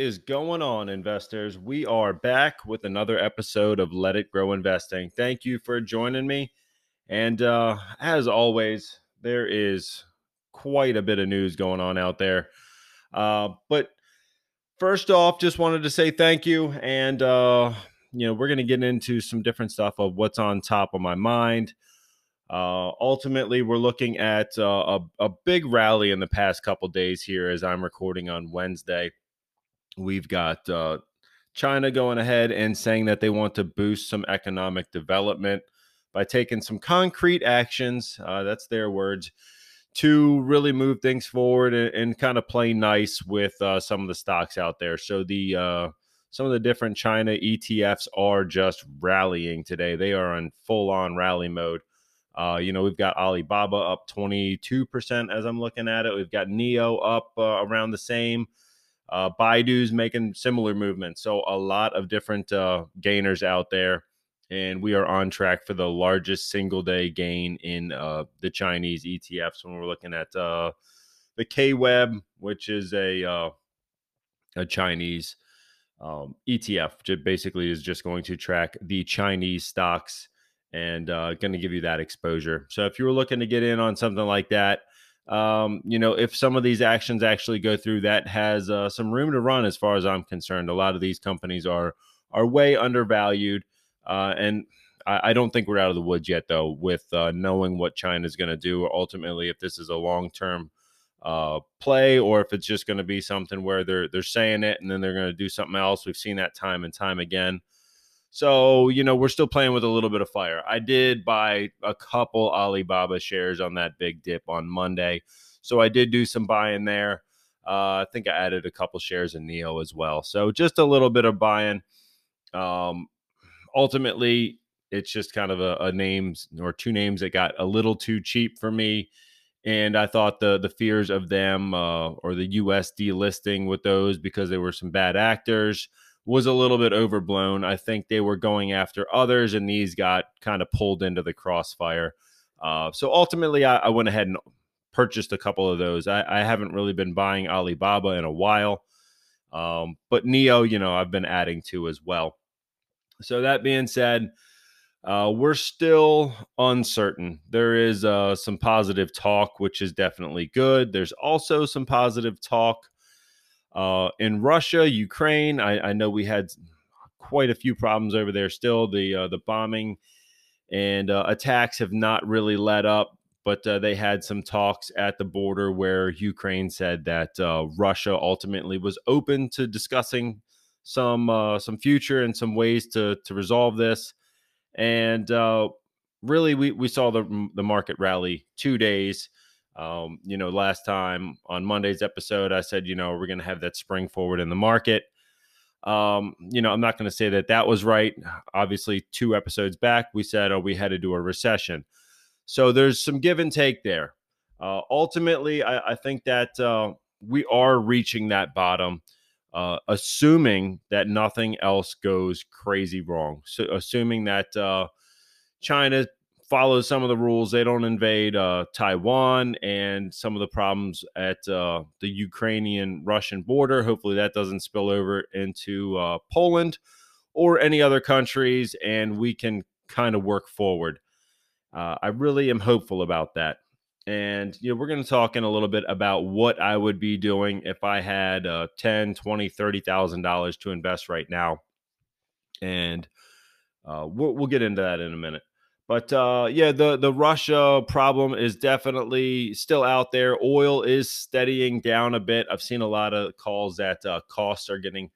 Is going on, investors? We are back with another episode of Let It Grow Investing. Thank you for joining me. And uh, as always, there is quite a bit of news going on out there. Uh, but first off, just wanted to say thank you. And, uh, you know, we're going to get into some different stuff of what's on top of my mind. Uh, ultimately, we're looking at uh, a, a big rally in the past couple days here as I'm recording on Wednesday. We've got uh, China going ahead and saying that they want to boost some economic development by taking some concrete actions. Uh, that's their words to really move things forward and, and kind of play nice with uh, some of the stocks out there. So the uh, some of the different China ETFs are just rallying today. They are in full on rally mode. Uh, you know, we've got Alibaba up 22% as I'm looking at it. We've got NIO up uh, around the same. Uh, Baidu's making similar movements. So a lot of different uh, gainers out there. And we are on track for the largest single day gain in uh, the Chinese ETFs when we're looking at uh, the KWEB, which is a, uh, a Chinese um, ETF, which basically is just going to track the Chinese stocks and uh, going to give you that exposure. So if you were looking to get in on something like that, um, you know, if some of these actions actually go through, that has uh, some room to run, as far as I'm concerned. A lot of these companies are are way undervalued, uh, and I, I, don't think we're out of the woods yet, though, with uh, knowing what China is going to do. Ultimately, if this is a long term uh, play, or if it's just going to be something where they're they're saying it and then they're going to do something else. We've seen that time and time again. So, you know, we're still playing with a little bit of fire. I did buy a couple Alibaba shares on that big dip on Monday. So I did do some buying there. Uh, I think I added a couple shares in NIO as well. So just a little bit of buying. Um, ultimately, it's just kind of a, a names or two names that got a little too cheap for me. And I thought the the fears of them uh, or the U.S. delisting with those because they were some bad actors was a little bit overblown. I think they were going after others, and these got kind of pulled into the crossfire. Uh, so ultimately, I, I, went ahead and purchased a couple of those. I, I haven't really been buying Alibaba in a while, um, but NIO, you know, I've been adding to as well. So that being said, uh, we're still uncertain. There is uh, some positive talk, which is definitely good. There's also some positive talk uh, in Russia, Ukraine, I, I, know we had quite a few problems over there. Still, the uh, the bombing and uh, attacks have not really let up, but uh, they had some talks at the border where Ukraine said that uh, Russia ultimately was open to discussing some uh, some future and some ways to to resolve this. And really, we we saw the the market rally two days. Um, you know, last time on Monday's episode, I said, you know, we're going to have that spring forward in the market. Um, you know, I'm not going to say that that was right. Obviously, two episodes back, we said, oh, we headed to do a recession. So there's some give and take there. Uh, ultimately, I, I, think that uh, we are reaching that bottom, uh, assuming that nothing else goes crazy wrong. So, assuming that uh, China follows some of the rules. They don't invade uh, Taiwan and some of the problems at uh, the Ukrainian Russian border. Hopefully, that doesn't spill over into uh, Poland or any other countries, and we can kind of work forward. Uh, I really am hopeful about that. And you know, we're going to talk in a little bit about what I would be doing if I had uh, 10, 20, 30,000 dollars to invest right now. And uh, we'll, we'll get into that in a minute. But uh, yeah, the the Russia problem is definitely still out there. Oil is steadying down a bit. I've seen a lot of calls that uh, costs are getting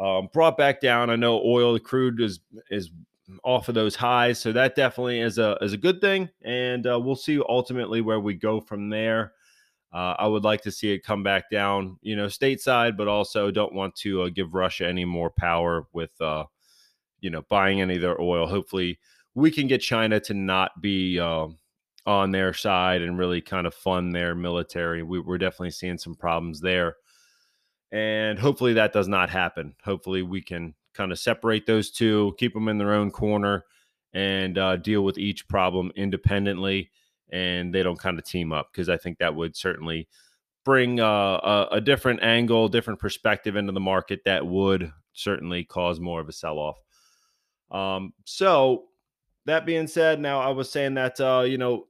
um, brought back down. I know oil, crude is is off of those highs, so that definitely is a is a good thing. And uh, we'll see ultimately where we go from there. Uh, I would like to see it come back down, you know, stateside, but also don't want to uh, give Russia any more power with uh, you know, buying any of their oil. Hopefully, we can get China to not be uh, on their side and really kind of fund their military. We, we're definitely seeing some problems there. And hopefully that does not happen. Hopefully we can kind of separate those two, keep them in their own corner, and uh, deal with each problem independently. And they don't kind of team up because I think that would certainly bring uh, a, a, different angle, different perspective into the market that would certainly cause more of a sell off. Um, so that being said, now I was saying that uh, you know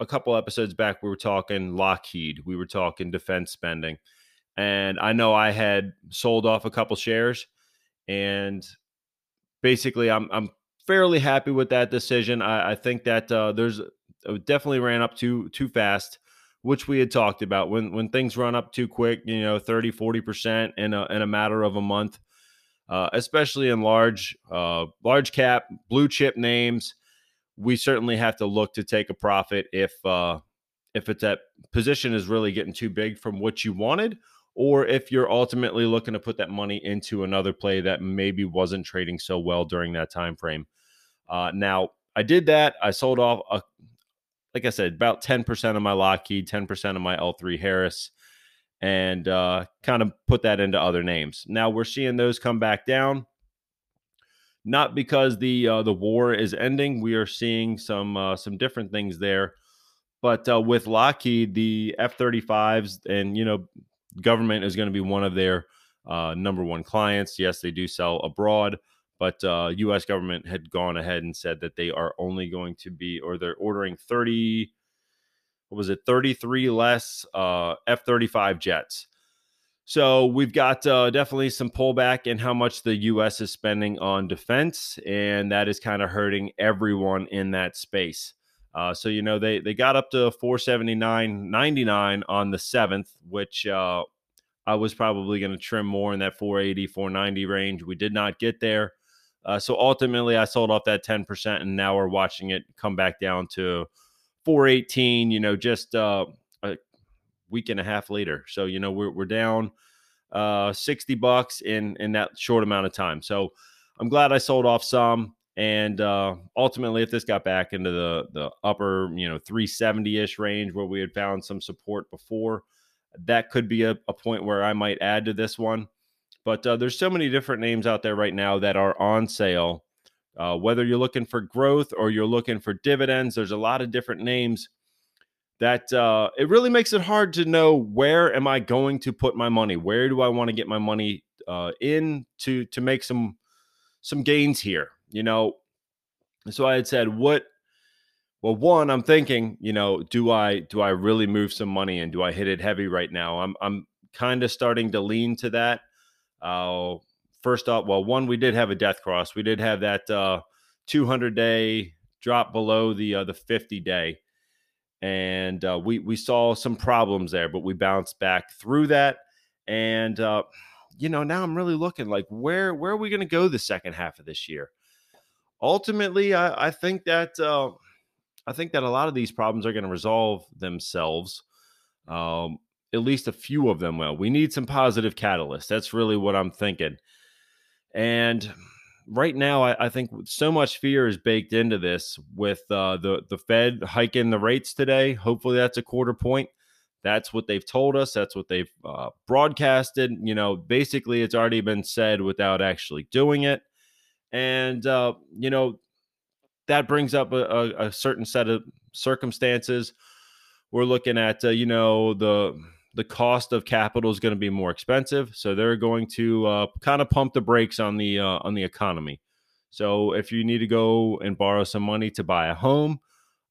a couple episodes back we were talking Lockheed, we were talking defense spending, and I know I had sold off a couple shares, and basically I'm I'm fairly happy with that decision. I, I think that uh, there's definitely ran up too too fast which we had talked about when when things run up too quick you know 30 40% in a in a matter of a month uh, especially in large uh, large cap blue chip names we certainly have to look to take a profit if uh, if it's that position is really getting too big from what you wanted, or if you're ultimately looking to put that money into another play that maybe wasn't trading so well during that time frame. Uh, now, I did that. I sold off a, like I said, about ten percent of my Lockheed, ten percent of my L3 Harris, and uh, kind of put that into other names. Now we're seeing those come back down not because the uh, the war is ending. We are seeing some uh, some different things there, but uh, with Lockheed, the F thirty fives, and you know, government is going to be one of their uh, number one clients. Yes, they do sell abroad, but U.S. Uh, government had gone ahead and said that they are only going to be, or they're ordering thirty. What was it? Thirty three less uh, F thirty five jets. So we've got uh, definitely some pullback in how much the U.S. is spending on defense, and that is kind of hurting everyone in that space. Uh, so you know they they got up to 479.99 on the seventh, which uh, I was probably going to trim more in that 480 490 range. We did not get there. Uh, so ultimately, I sold off that 10%, and now we're watching it come back down to 418. You know, just uh, a week and a half later. So you know we're we're down uh, sixty bucks in in that short amount of time. So I'm glad I sold off some. And uh, ultimately, if this got back into the the upper you know 370 ish range where we had found some support before, that could be a, a point where I might add to this one. But uh, there's so many different names out there right now that are on sale. Uh, whether you're looking for growth or you're looking for dividends, there's a lot of different names that uh, it really makes it hard to know where am I going to put my money? Where do I want to get my money uh, in to to make some some gains here? You know, so I had said, what? Well, one, I'm thinking, you know, do I do I really move some money and do I hit it heavy right now? I'm I'm kind of starting to lean to that. Uh, first off, well, one, we did have a death cross. We did have that uh, 200 day drop below the uh, the 50 day and uh, we we saw some problems there, but we bounced back through that. And uh, you know, now I'm really looking like where where are we going to go the second half of this year? Ultimately, I, I think that uh, I think that a lot of these problems are going to resolve themselves. Um, at least a few of them will. We need some positive catalysts. That's really what I'm thinking. And right now, I, I, think so much fear is baked into this with uh, the the Fed hiking the rates today. Hopefully, that's a quarter point. That's what they've told us. That's what they've uh, broadcasted. You know, basically, it's already been said without actually doing it. And uh, you know, that brings up a, a, a, certain set of circumstances. We're looking at, uh, you know, the the cost of capital is going to be more expensive, so they're going to uh, kind of pump the brakes on the uh, on the economy. So if you need to go and borrow some money to buy a home,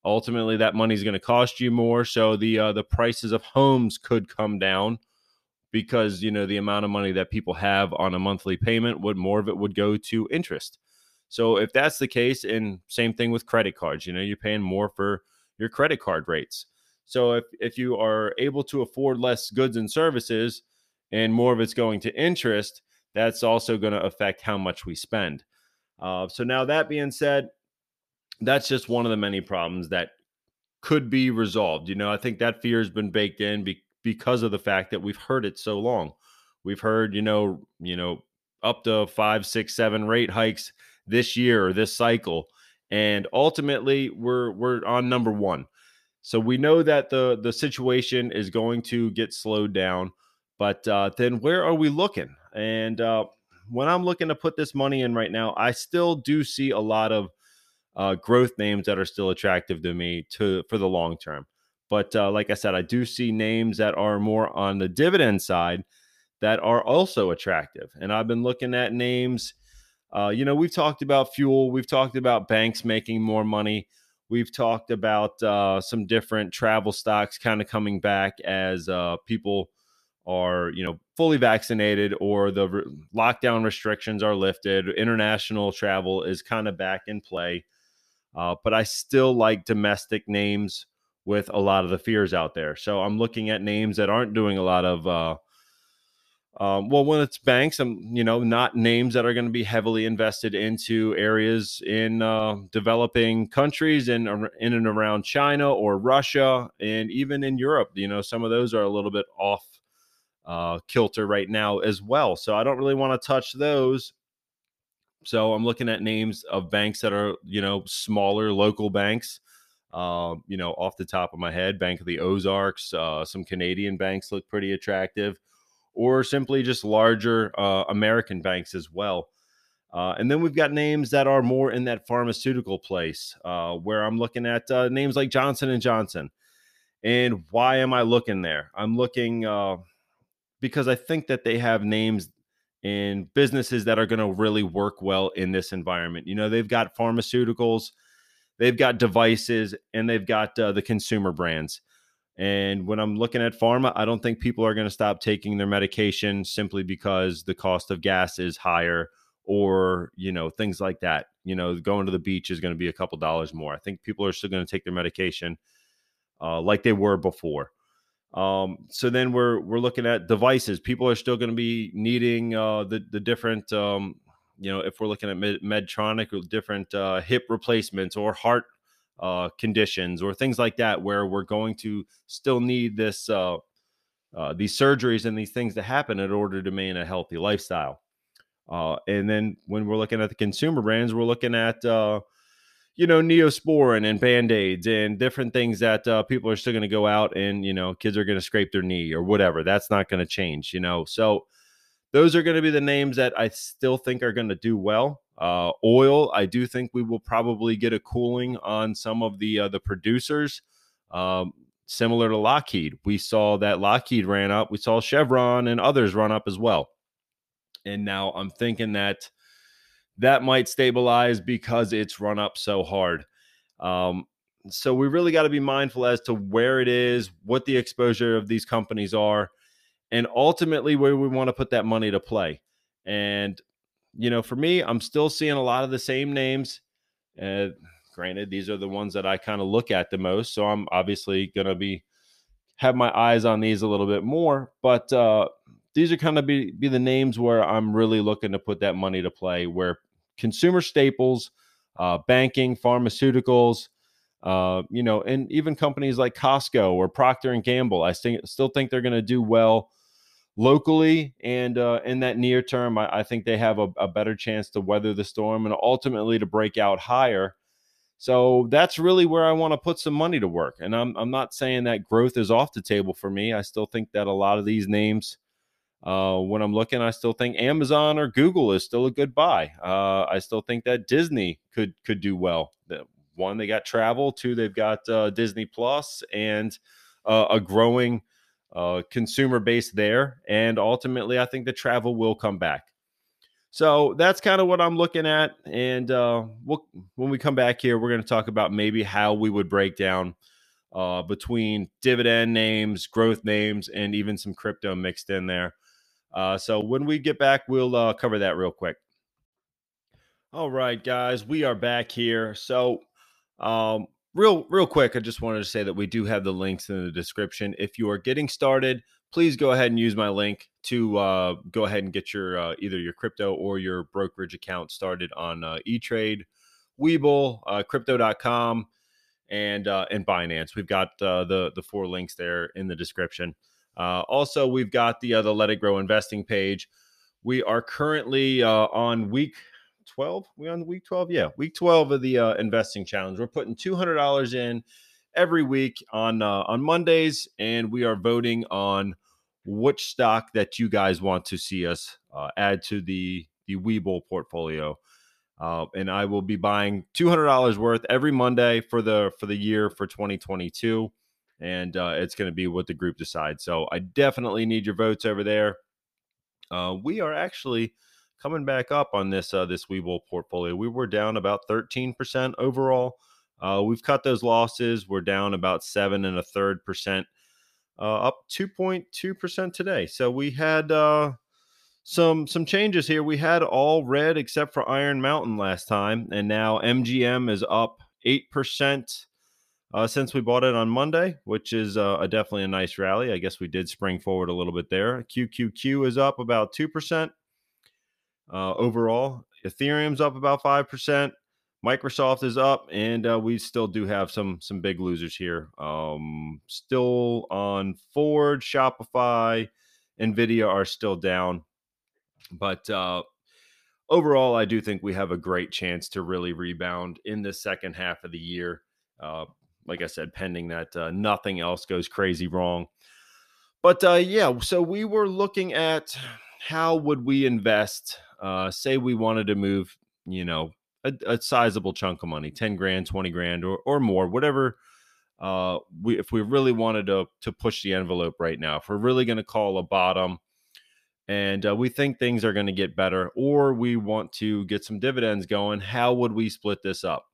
ultimately that money is going to cost you more. So the uh, the prices of homes could come down because you know the amount of money that people have on a monthly payment would more of it would go to interest. So if that's the case, and same thing with credit cards, you know you're paying more for your credit card rates. So if if you are able to afford less goods and services and more of it's going to interest, that's also going to affect how much we spend. Uh, so now that being said, that's just one of the many problems that could be resolved. You know, I think that fear has been baked in be- because of the fact that we've heard it so long. We've heard, you know, you know, up to five, six, seven rate hikes this year or this cycle. And ultimately, we're we're on number one. So we know that the the situation is going to get slowed down, but uh, then where are we looking? And uh, when I'm looking to put this money in right now, I still do see a lot of uh, growth names that are still attractive to me to for the long term. But uh, like I said, I do see names that are more on the dividend side that are also attractive. And I've been looking at names. Uh, you know, we've talked about fuel, we've talked about banks making more money. We've talked about uh, some different travel stocks kind of coming back as uh, people are, you know, fully vaccinated or the re- lockdown restrictions are lifted. International travel is kind of back in play. Uh, but I still like domestic names with a lot of the fears out there. So I'm looking at names that aren't doing a lot of uh, um, well, when it's banks, I'm you know not names that are going to be heavily invested into areas in uh, developing countries and in and around China or Russia and even in Europe. You know, some of those are a little bit off uh, kilter right now as well. So I don't really want to touch those. So I'm looking at names of banks that are you know smaller local banks uh, you know, off the top of my head, Bank of the Ozarks, uh, some Canadian banks look pretty attractive, or simply just larger uh, American banks as well. Uh, and then we've got names that are more in that pharmaceutical place, uh, where I'm looking at uh, names like Johnson and Johnson. And why am I looking there? I'm looking because I think that they have names in businesses that are going to really work well in this environment. You know, they've got pharmaceuticals they've got devices and they've got uh, the consumer brands. And when I'm looking at pharma, I don't think people are going to stop taking their medication simply because the cost of gas is higher or, you know, things like that. You know, going to the beach is going to be a couple dollars more. I think people are still going to take their medication uh, like they were before. Um, so then we're we're looking at devices. People are still going to be needing uh, the the different um, you know, if we're looking at Med- Medtronic or different uh, hip replacements or heart uh, conditions or things like that, where we're going to still need this uh, uh, these surgeries and these things to happen in order to maintain a healthy lifestyle. Uh, and then when we're looking at the consumer brands, we're looking at uh, you know neosporin and band-aids and different things that uh, people are still going to go out and you know kids are going to scrape their knee or whatever that's not going to change you know so those are going to be the names that I still think are going to do well. Uh, oil, I do think we will probably get a cooling on some of the uh, the producers. Um, similar to Lockheed, we saw that Lockheed ran up. We saw Chevron and others run up as well. And now I'm thinking that that might stabilize because it's run up so hard. Um, so we really got to be mindful as to where it is, what the exposure of these companies are and ultimately where we want to put that money to play. And, you know, for me, I'm still seeing a lot of the same names. Uh, granted, these are the ones that I kind of look at the most. So I'm obviously going to be have my eyes on these a little bit more. But uh, these are kind of be, be the names where I'm really looking to put that money to play, where consumer staples, uh, banking, pharmaceuticals, uh, you know, and even companies like Costco or Procter and Gamble, I st- still think they're going to do well locally and uh, in that near term. I, I think they have a, a, better chance to weather the storm and ultimately to break out higher. So that's really where I want to put some money to work. And I'm I'm not saying that growth is off the table for me. I still think that a lot of these names. Uh, when I'm looking, I still think Amazon or Google is still a good buy. Uh, I still think that Disney could could do well one, they got travel. Two, they've got uh, Disney Plus and uh, a growing uh, consumer base there. And ultimately, I think the travel will come back. So that's kind of what I'm looking at. And uh, we'll, when we come back here, we're going to talk about maybe how we would break down uh, between dividend names, growth names, and even some crypto mixed in there. Uh, so when we get back, we'll uh, cover that real quick. All right, guys, we are back here. So um, real, real quick, I just wanted to say that we do have the links in the description. If you are getting started, please go ahead and use my link to uh, go ahead and get your uh, either your crypto or your brokerage account started on uh, eTrade, Webull, uh, Crypto.com, and uh, and Binance. We've got uh, the the four links there in the description. Also, we've got the uh, the Let It Grow investing page. We are currently on week 12? We on week 12? Yeah, week 12 of the uh, investing challenge. We're putting $200 in every week on uh, on Mondays, and we are voting on which stock that you guys want to see us uh, add to the the Webull portfolio. Uh, and I will be buying two hundred dollars worth every Monday for the for the year for 2022, and uh, it's going to be what the group decides. So I definitely need your votes over there. Uh, we are actually coming back up on this uh, this Webull portfolio. We were down about 13% overall. Uh, we've cut those losses. We're down about seven and a third percent, uh, up 2.2% today. So we had uh, some some changes here. We had all red except for Iron Mountain last time, and now MGM is up eight percent uh, since we bought it on Monday, which is uh, a definitely a nice rally. I guess we did spring forward a little bit there. QQQ is up about two percent uh, overall. Ethereum's up about five percent. Microsoft is up, and uh, we still do have some some big losers here. Um, still on Ford, Shopify, Nvidia are still down, but uh, overall, I do think we have a great chance to really rebound in the second half of the year. Uh, like I said, pending that uh, nothing else goes crazy wrong. But uh, yeah, so we were looking at how would we invest. Uh, say we wanted to move, you know, a, a sizable chunk of money 10 grand 20 grand or, or more whatever uh, we if we really wanted to to push the envelope right now if we're really going to call a bottom and uh, we think things are going to get better or we want to get some dividends going how would we split this up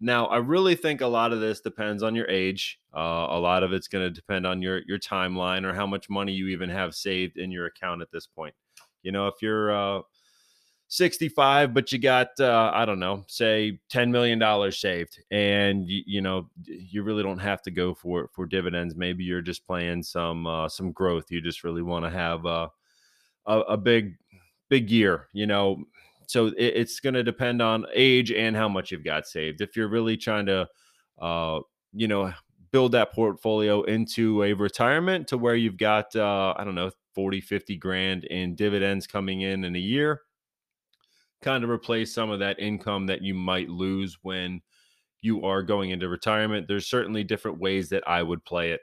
now i really think a lot of this depends on your age uh, a lot of it's going to depend on your your timeline or how much money you even have saved in your account at this point. You know if you're uh, 65 but you got uh, i don't know say 10 million dollars saved and you, you, know you really don't have to go for for dividends maybe you're just playing some uh, some growth you just really want to have a, a, a big big year you know so it, it's going to depend on age and how much you've got saved if you're really trying to uh, you know build that portfolio into a retirement to where you've got uh, i don't know 40 50 grand in dividends coming in in a year kind of replace some of that income that you might lose when you are going into retirement. There's certainly different ways that I would play it.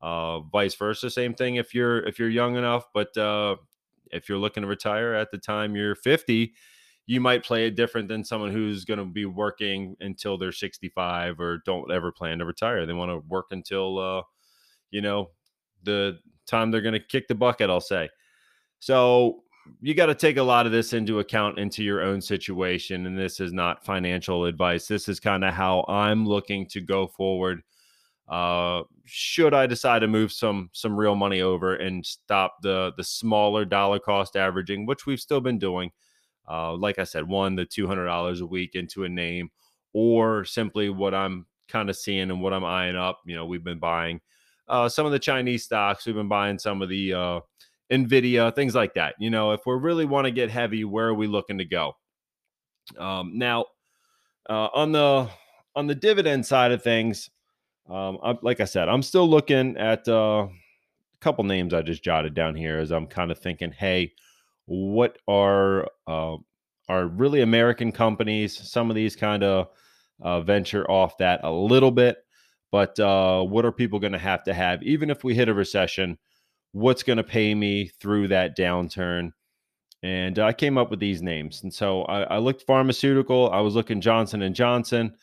Uh, vice versa, same thing if you're if you're young enough, but uh, if you're looking to retire at the time you're 50, you might play it different than someone who's going to be working until they're 65 or don't ever plan to retire. They want to work until uh, you know the time they're going to kick the bucket. I'll say. So you got to take a lot of this into account into your own situation and this is not financial advice this is kind of how i'm looking to go forward uh, should i decide to move some some real money over and stop the the smaller dollar cost averaging which we've still been doing uh, like i said one the $200 a week into a name or simply what i'm kind of seeing and what i'm eyeing up you know we've been buying uh, some of the chinese stocks we've been buying some of the uh, NVIDIA, things like that. You know, if we really want to get heavy, where are we looking to go? Um, now, uh, on the on the dividend side of things, um, I, like I said, I'm still looking at uh, a couple names I just jotted down here as I'm kind of thinking, hey, what are uh, are really American companies? Some of these kind of uh, venture off that a little bit, but uh, what are people going to have to have, even if we hit a recession? what's going to pay me through that downturn. And I came up with these names. And so I, I looked pharmaceutical. I was looking Johnson and Johnson.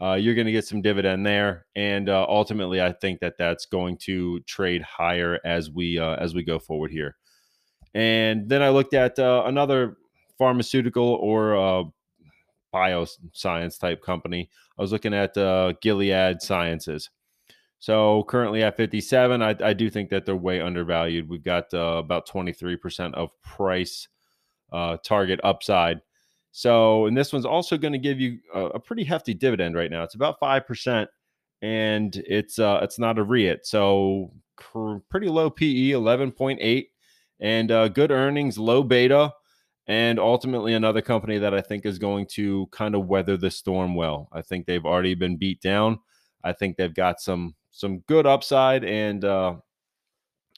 Uh, you're going to get some dividend there, and uh, ultimately, I think that that's going to trade higher as we uh, as we go forward here. And then I looked at uh, another pharmaceutical or uh, bioscience type company. I was looking at uh, Gilead Sciences. So currently at 57, I, I do think that they're way undervalued. We've got uh, about 23% of price uh, target upside. So, and this one's also going to give you a, a, pretty hefty dividend right now. It's about 5%, and it's uh, it's not a REIT. So, pretty low PE, 11.8, and uh, good earnings, low beta, and ultimately another company that I think is going to kind of weather the storm well. I think they've already been beat down. I think they've got some some good upside, and uh,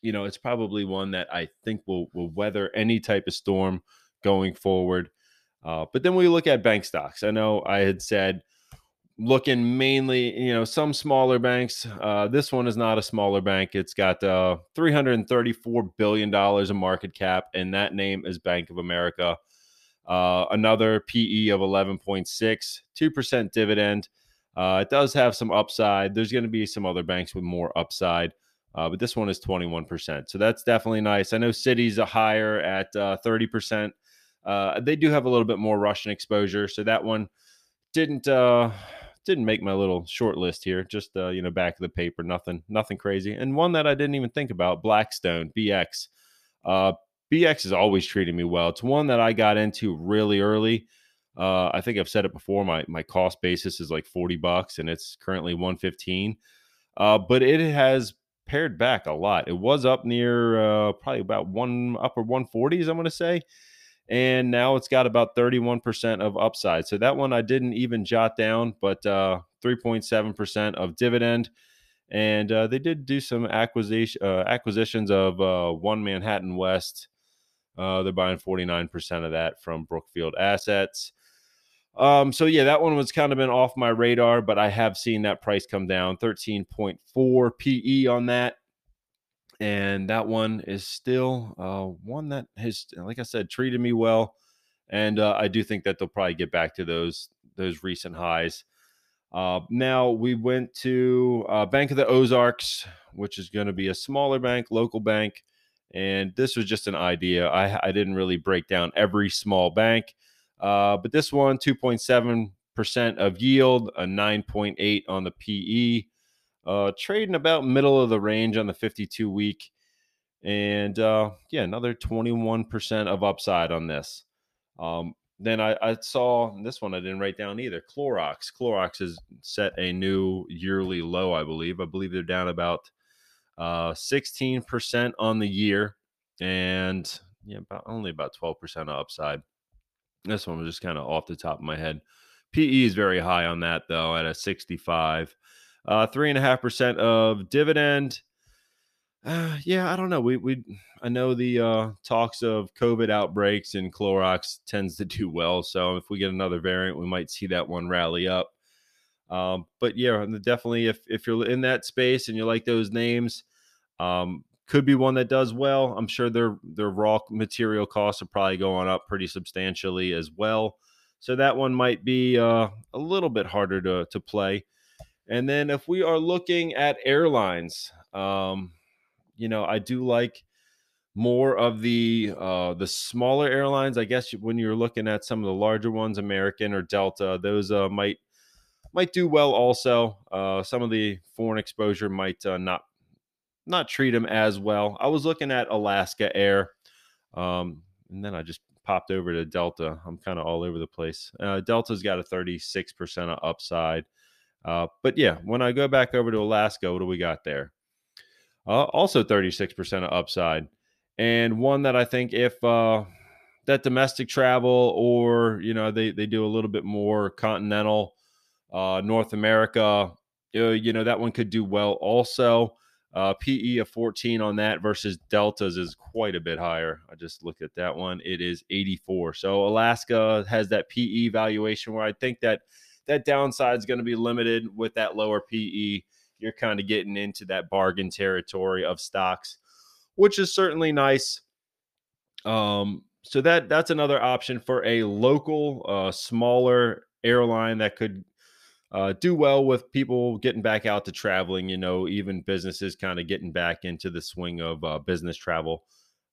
you know it's probably one that I think will will weather any type of storm going forward. Uh, but then we look at bank stocks. I know I had said looking mainly, you know, some smaller banks. Uh, this one is not a smaller bank. It's got uh, $334 billion in market cap, and that name is Bank of America. Uh, another PE of 11.6, 2% dividend. Uh, it does have some upside. There's going to be some other banks with more upside, uh, but this one is 21%. So that's definitely nice. I know Citi's a higher at 30%. Uh, they do have a little bit more Russian exposure. So that one didn't didn't make my little short list here. Just uh, you know, back of the paper, nothing, nothing crazy. And one that I didn't even think about, Blackstone BX. Uh, BX is always treating me well. It's one that I got into really early. Uh, I think I've said it before. My my cost basis is like forty bucks, and it's currently one fifteen. Uh, but it has pared back a lot. It was up near uh, probably about one upper one forties. I'm going to say and now it's got about 31% of upside. So that one I didn't even jot down, but uh, 3.7% of dividend. And uh, they did do some acquisition uh, acquisitions of uh, One Manhattan West. Uh, they're buying 49% of that from Brookfield Assets. Um, so yeah, that one was kind of been off my radar, but I have seen that price come down 13.4 PE on that and that one is still uh, one that has, like I said, treated me well, and uh, I do think that they'll probably get back to those those recent highs. Uh, now we went to uh, Bank of the Ozarks, which is going to be a smaller bank, local bank, and this was just an idea. I, I didn't really break down every small bank, uh, but this one, two point seven percent of yield, a nine point eight on the PE. Uh, trading about middle of the range on the 52 week. And uh, yeah, another 21% of upside on this. Um, then I, I, saw this one I didn't write down either. Clorox. Clorox has set a new yearly low, I believe. I believe they're down about uh, 16% on the year and yeah, about only about 12% of upside. This one was just kind of off the top of my head. PE is very high on that though at a 65. Uh, three and a half percent of dividend. Uh, yeah, I don't know. We we I know the uh, talks of COVID outbreaks and Clorox tends to do well. So if we get another variant, we might see that one rally up. Um, but yeah, definitely if if you're in that space and you like those names, um, could be one that does well. I'm sure their their raw material costs are probably going up pretty substantially as well. So that one might be uh, a little bit harder to to play. And then if we are looking at airlines, um, you know, I do like more of the uh, the smaller airlines. I guess when you're looking at some of the larger ones, American or Delta, those uh, might might do well. Also, uh, some of the foreign exposure might uh, not not treat them as well. I was looking at Alaska Air, um, and then I just popped over to Delta. I'm kind of all over the place. Uh, Delta's got a 36% upside. Uh, but yeah, when I go back over to Alaska, what do we got there? Uh, also 36% of upside. And one that I think if uh, that domestic travel or, you know, they, they do a little bit more continental uh, North America, you know, that one could do well also. Uh, PE of 14 on that versus Deltas is quite a bit higher. I just looked at that one. It is 84. So Alaska has that PE valuation where I think that – that downside is going to be limited with that lower PE. You're kind of getting into that bargain territory of stocks, which is certainly nice. Um, so that that's another option for a local, uh, smaller airline that could uh, do well with people getting back out to traveling. You know, even businesses kind of getting back into the swing of uh, business travel,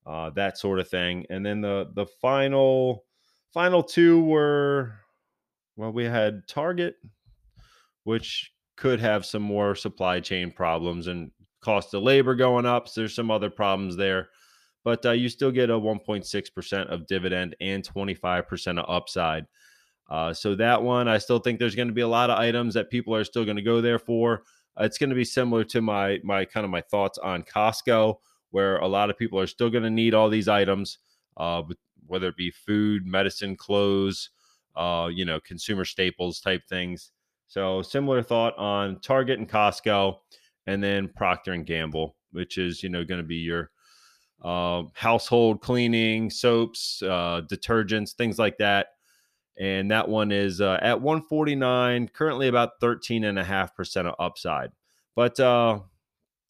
uh, that sort of thing. And then the the final final two were well, we had Target, which could have some more supply chain problems and cost of labor going up. So there's some other problems there. But uh, you still get a 1.6% of dividend and 25% of upside. Uh, so that one, I still think there's going to be a lot of items that people are still going to go there for. Uh, it's going to be similar to my my kind of my thoughts on Costco, where a lot of people are still going to need all these items, uh, whether it be food, medicine, clothes, uh, you know, consumer staples type things. So similar thought on Target and Costco, and then Procter and Gamble, which is you know going to be your uh, household cleaning, soaps, uh, detergents, things like that. and that one is uh, at 149, currently about 13.5% of upside, but uh,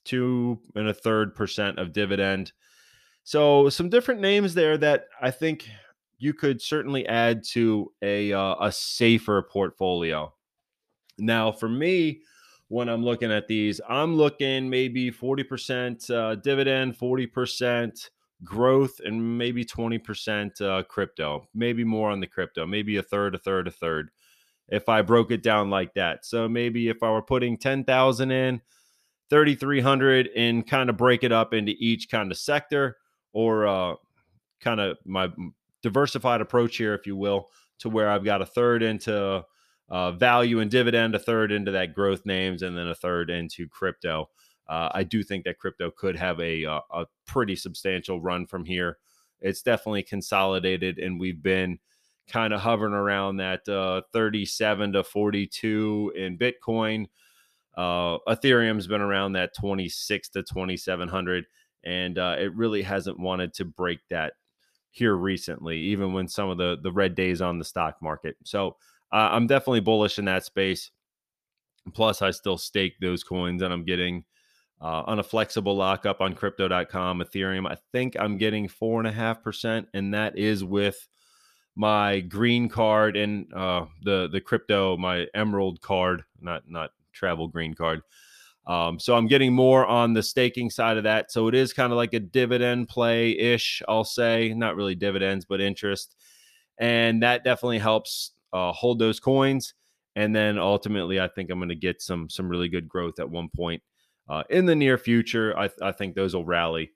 two and a third percent of dividend. So some different names there that I think you could certainly add to a uh, a safer portfolio. Now, for me, when I'm looking at these, I'm looking maybe 40% uh, dividend, 40% growth, and maybe 20% uh, crypto. Maybe more on the crypto, maybe a third, a third, a third. If I broke it down like that, so maybe if I were putting 10,000 in, 3,300, and kind of break it up into each kind of sector, or uh, kind of my diversified approach here, if you will, to where I've got a third into uh, value and dividend, a third into that growth names, and then a third into crypto. Uh, I do think that crypto could have a, a, uh, a pretty substantial run from here. It's definitely consolidated, and we've been kind of hovering around that uh, 37 to 42 in Bitcoin. Uh, Ethereum's been around that 26 to 2700, and uh, it really hasn't wanted to break that here recently, even when some of the the red days on the stock market. So uh, I'm definitely bullish in that space. Plus, I still stake those coins and I'm getting uh, on a flexible lockup on crypto.com, Ethereum. I think I'm getting four and a half percent, and that is with my green card and uh, the the crypto, my emerald card, not not travel green card. Um, so I'm getting more on the staking side of that. So it is kind of like a dividend play ish, I'll say, not really dividends, but interest, and that definitely helps uh, hold those coins, and then ultimately, I think I'm going to get some some really good growth at one point uh, in the near future. I, I think those will rally.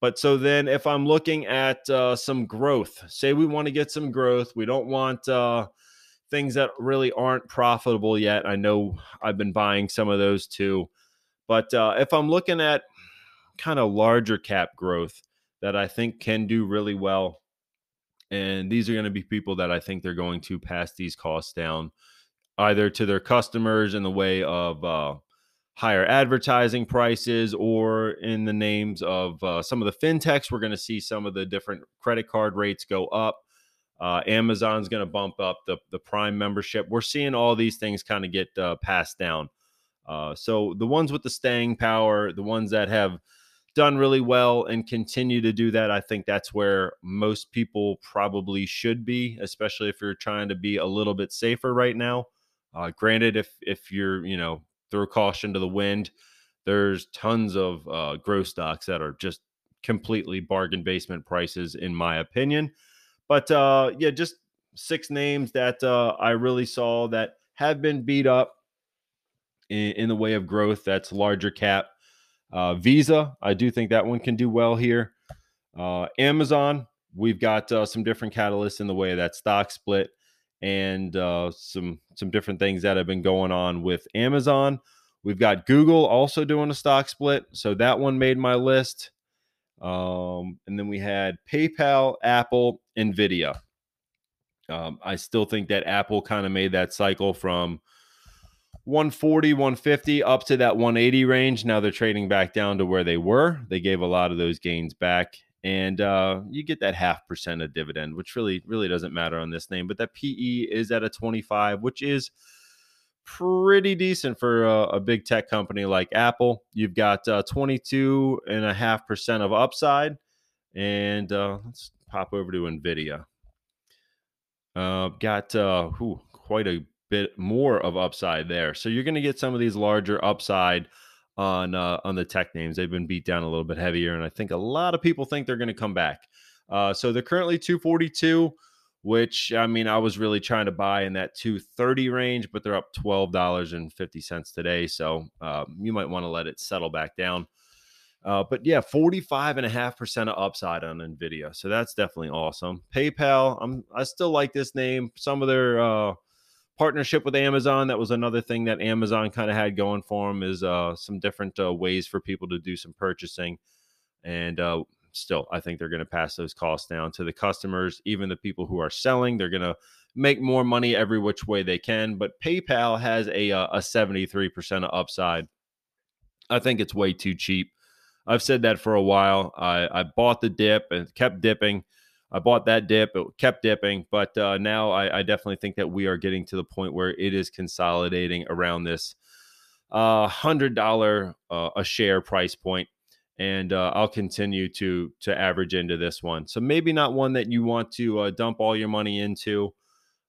But so then, if I'm looking at uh, some growth, say we want to get some growth, we don't want uh, things that really aren't profitable yet. I know I've been buying some of those too. But uh, if I'm looking at kind of larger cap growth that I think can do really well, and these are going to be people that I think they're going to pass these costs down either to their customers in the way of uh, higher advertising prices or in the names of uh, some of the fintechs. We're going to see some of the different credit card rates go up. Uh, Amazon's going to bump up the, the Prime membership. We're seeing all these things kind of get uh, passed down. Uh, so the ones with the staying power, the ones that have done really well and continue to do that. I think that's where most people probably should be, especially if you're trying to be a little bit safer right now. Uh, granted, if if you're you know throw caution to the wind, there's tons of uh, growth stocks that are just completely bargain basement prices, in my opinion. But uh, yeah, just six names that uh, I really saw that have been beat up in, in the way of growth. That's larger cap uh, Visa, I do think that one can do well here. Uh, Amazon, we've got uh, some different catalysts in the way of that stock split and uh, some some different things that have been going on with Amazon. We've got Google also doing a stock split, so that one made my list. Um, and then we had PayPal, Apple, Nvidia. Um, I still think that Apple kind of made that cycle from 140, 150 up to that 180 range. Now they're trading back down to where they were. They gave a lot of those gains back. And uh, you get that half percent of dividend, which really, really doesn't matter on this name. But that PE is at a 25, which is pretty decent for a, a big tech company like Apple. You've got uh, 22 and a half percent of upside. And uh, let's pop over to NVIDIA. Uh, got uh, whew, quite a bit more of upside there. So you're going to get some of these larger upside on uh, on the tech names. They've been beat down a little bit heavier, and I think a lot of people think they're going to come back. Uh, so they're currently 242, which I mean I was really trying to buy in that 230 range, but they're up twelve dollars and fifty cents today. So um, you might want to let it settle back down. Uh, but yeah, 45.5% of upside on NVIDIA. So that's definitely awesome. PayPal, I'm I still like this name. Some of their uh, partnership with Amazon. That was another thing that Amazon kind of had going for them is uh, some different uh, ways for people to do some purchasing. And uh, still, I think they're going to pass those costs down to the customers, even the people who are selling. They're going to make more money every which way they can. But PayPal has a uh, a 73% of upside. I think it's way too cheap. I've said that for a while. I, I bought the dip and kept dipping. I bought that dip. It kept dipping, but uh, now I, I, definitely think that we are getting to the point where it is consolidating around this uh, hundred dollar uh, a share price point, and uh, I'll continue to to average into this one. So maybe not one that you want to uh, dump all your money into.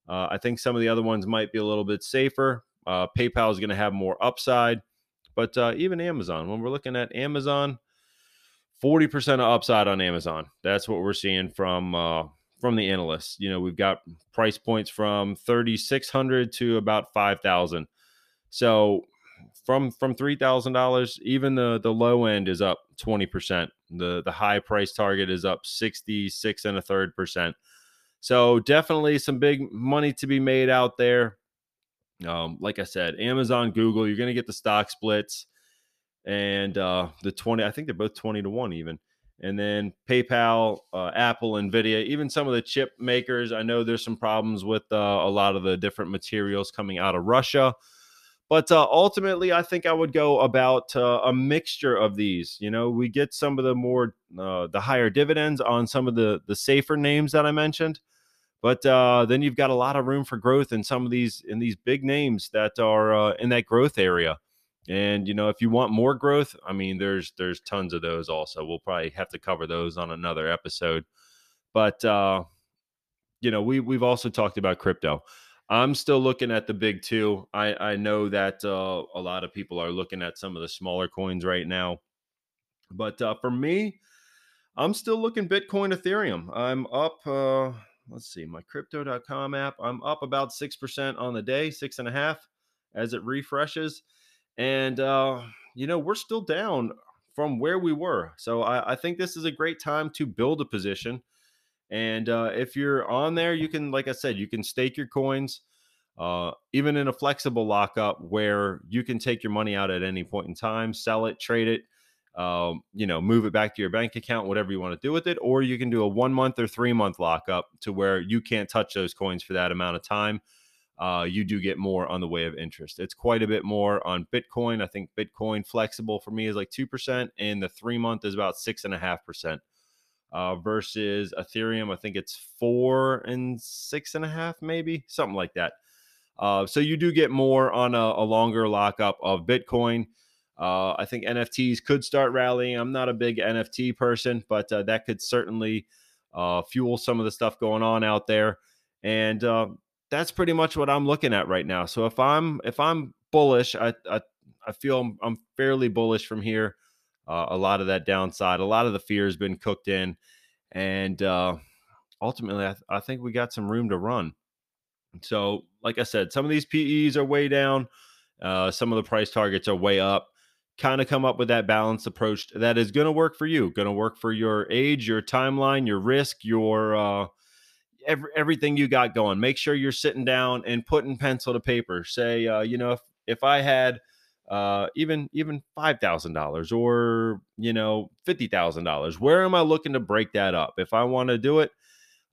Uh, I think some of the other ones might be a little bit safer. PayPal is going to have more upside, but even Amazon. When we're looking at Amazon 40% of upside on Amazon. That's what we're seeing from uh, from the analysts. You know, we've got price points from 3600 to about 5000. So from from $3000 even the the low end is up 20%. The the high price target is up 66 and a third percent. So definitely some big money to be made out there. Um, like I said, Amazon, Google, you're going to get the stock splits and uh, the 20 i think they're both 20 to 1 even. And then paypal uh, apple nvidia even some of the chip makers i know there's some problems with uh, a lot of the different materials coming out of russia. But uh, ultimately i think i would go about uh, a mixture of these. You know we get some of the more uh, the higher dividends on some of the the safer names that i mentioned. But then you've got a lot of room for growth in some of these in these big names that are in that growth area and you know, if you want more growth, I mean, there's there's tons of those. Also, we'll probably have to cover those on another episode. But uh, you know, we we've also talked about crypto. I'm still looking at the big two. I I know that uh, a lot of people are looking at some of the smaller coins right now, but uh, for me, I'm still looking Bitcoin, Ethereum. I'm up. Uh, let's see, my Crypto.com app. I'm up about six percent on the day, six and a half as it refreshes and uh, you know we're still down from where we were. So I, I, think this is a great time to build a position. And uh, if you're on there, you can, like I said, you can stake your coins, uh, even in a flexible lockup where you can take your money out at any point in time, sell it, trade it, um, you know, move it back to your bank account, whatever you want to do with it. Or you can do a one month or three month lockup to where you can't touch those coins for that amount of time uh, you do get more on the way of interest. It's quite a bit more on Bitcoin. I think Bitcoin flexible for me is like 2%, and the three month is about 6.5%. Uh, versus Ethereum, I think it's four and six and a half, maybe something like that. Uh, so you do get more on a, a longer lockup of Bitcoin. Uh, I think NFTs could start rallying. I'm not a big NFT person, but uh, that could certainly uh, fuel some of the stuff going on out there. And uh, that's pretty much what I'm looking at right now. So if I'm if I'm bullish, I I, I feel I'm, I'm, fairly bullish from here. Uh, a lot of that downside, a lot of the fear has been cooked in, and uh, ultimately, I, th- I think we got some room to run. So, like I said, some of these PEs are way down. Uh, some of the price targets are way up. Kind of come up with that balanced approach that is going to work for you, going to work for your age, your timeline, your risk, your uh, every, everything you got going. Make sure you're sitting down and putting pencil to paper. Say, uh, you know, if if I had uh, even even five thousand dollars or you know fifty thousand dollars, where am I looking to break that up? If I want to do it,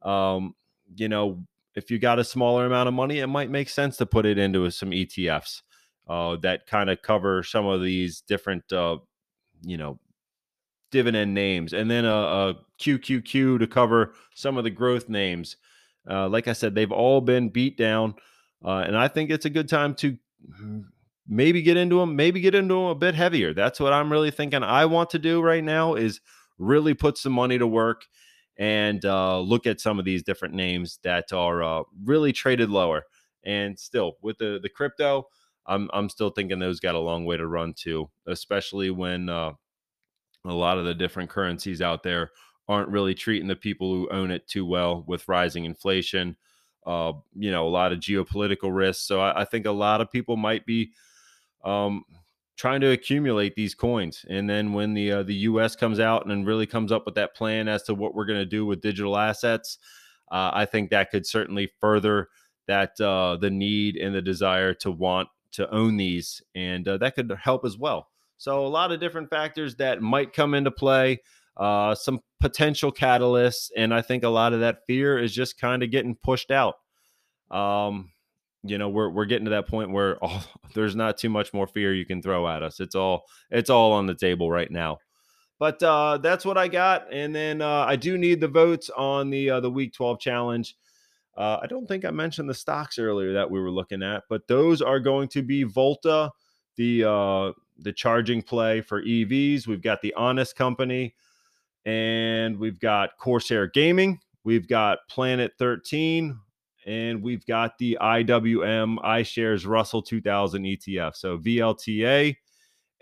um, you know, if you got a smaller amount of money, it might make sense to put it into some ETFs uh, that kind of cover some of these different, uh, you know, dividend names, and then a, a QQQ to cover some of the growth names. Uh, like I said, they've all been beat down, uh, and I think it's a good time to maybe get into them, maybe get into them a bit heavier. That's what I'm really thinking. I want to do right now is really put some money to work and uh, look at some of these different names that are uh, really traded lower. And still, with the the crypto, I'm I'm still thinking those got a long way to run too, especially when uh, a lot of the different currencies out there aren't really treating the people who own it too well with rising inflation uh, you know a lot of geopolitical risks. So I, I think a lot of people might be um, trying to accumulate these coins. And then when the uh, the us comes out and really comes up with that plan as to what we're going to do with digital assets uh, i think that could certainly further that uh, the need and the desire to want to own these. And uh, that could help as well so a lot of different factors that might come into play, uh, some potential catalysts, and I think a lot of that fear is just kind of getting pushed out. Um, you know, we're we're getting to that point where oh, there's not too much more fear you can throw at us. It's all it's all on the table right now. But uh, that's what I got, and then uh, I do need the votes on the uh, the Week 12 challenge. Uh, I don't think I mentioned the stocks earlier that we were looking at, but those are going to be Volta, the uh, the charging play for EVs. We've got the Honest Company, and we've got Corsair Gaming. We've got Planet 13, and we've got the IWM iShares Russell 2000 ETF. So VLTA,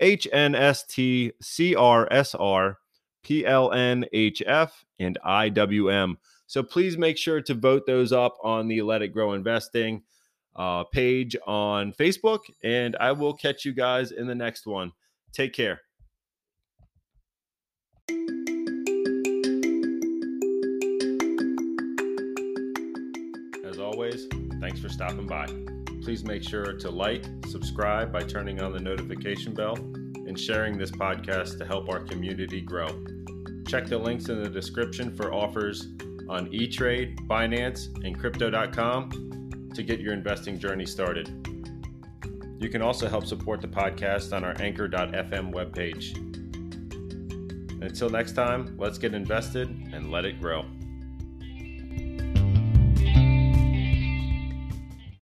HNST, CRSR, PLNHF, and IWM. So please make sure to vote those up on the Let It Grow Investing uh, page on Facebook, and I will catch you guys in the next one. Take care. As always, thanks for stopping by. Please make sure to like, subscribe by turning on the notification bell, and sharing this podcast to help our community grow. Check the links in the description for offers on eTrade, Binance, and Crypto.com to get your investing journey started. You can also help support the podcast on our Anchor.fm webpage. Until next time, let's get invested and let it grow.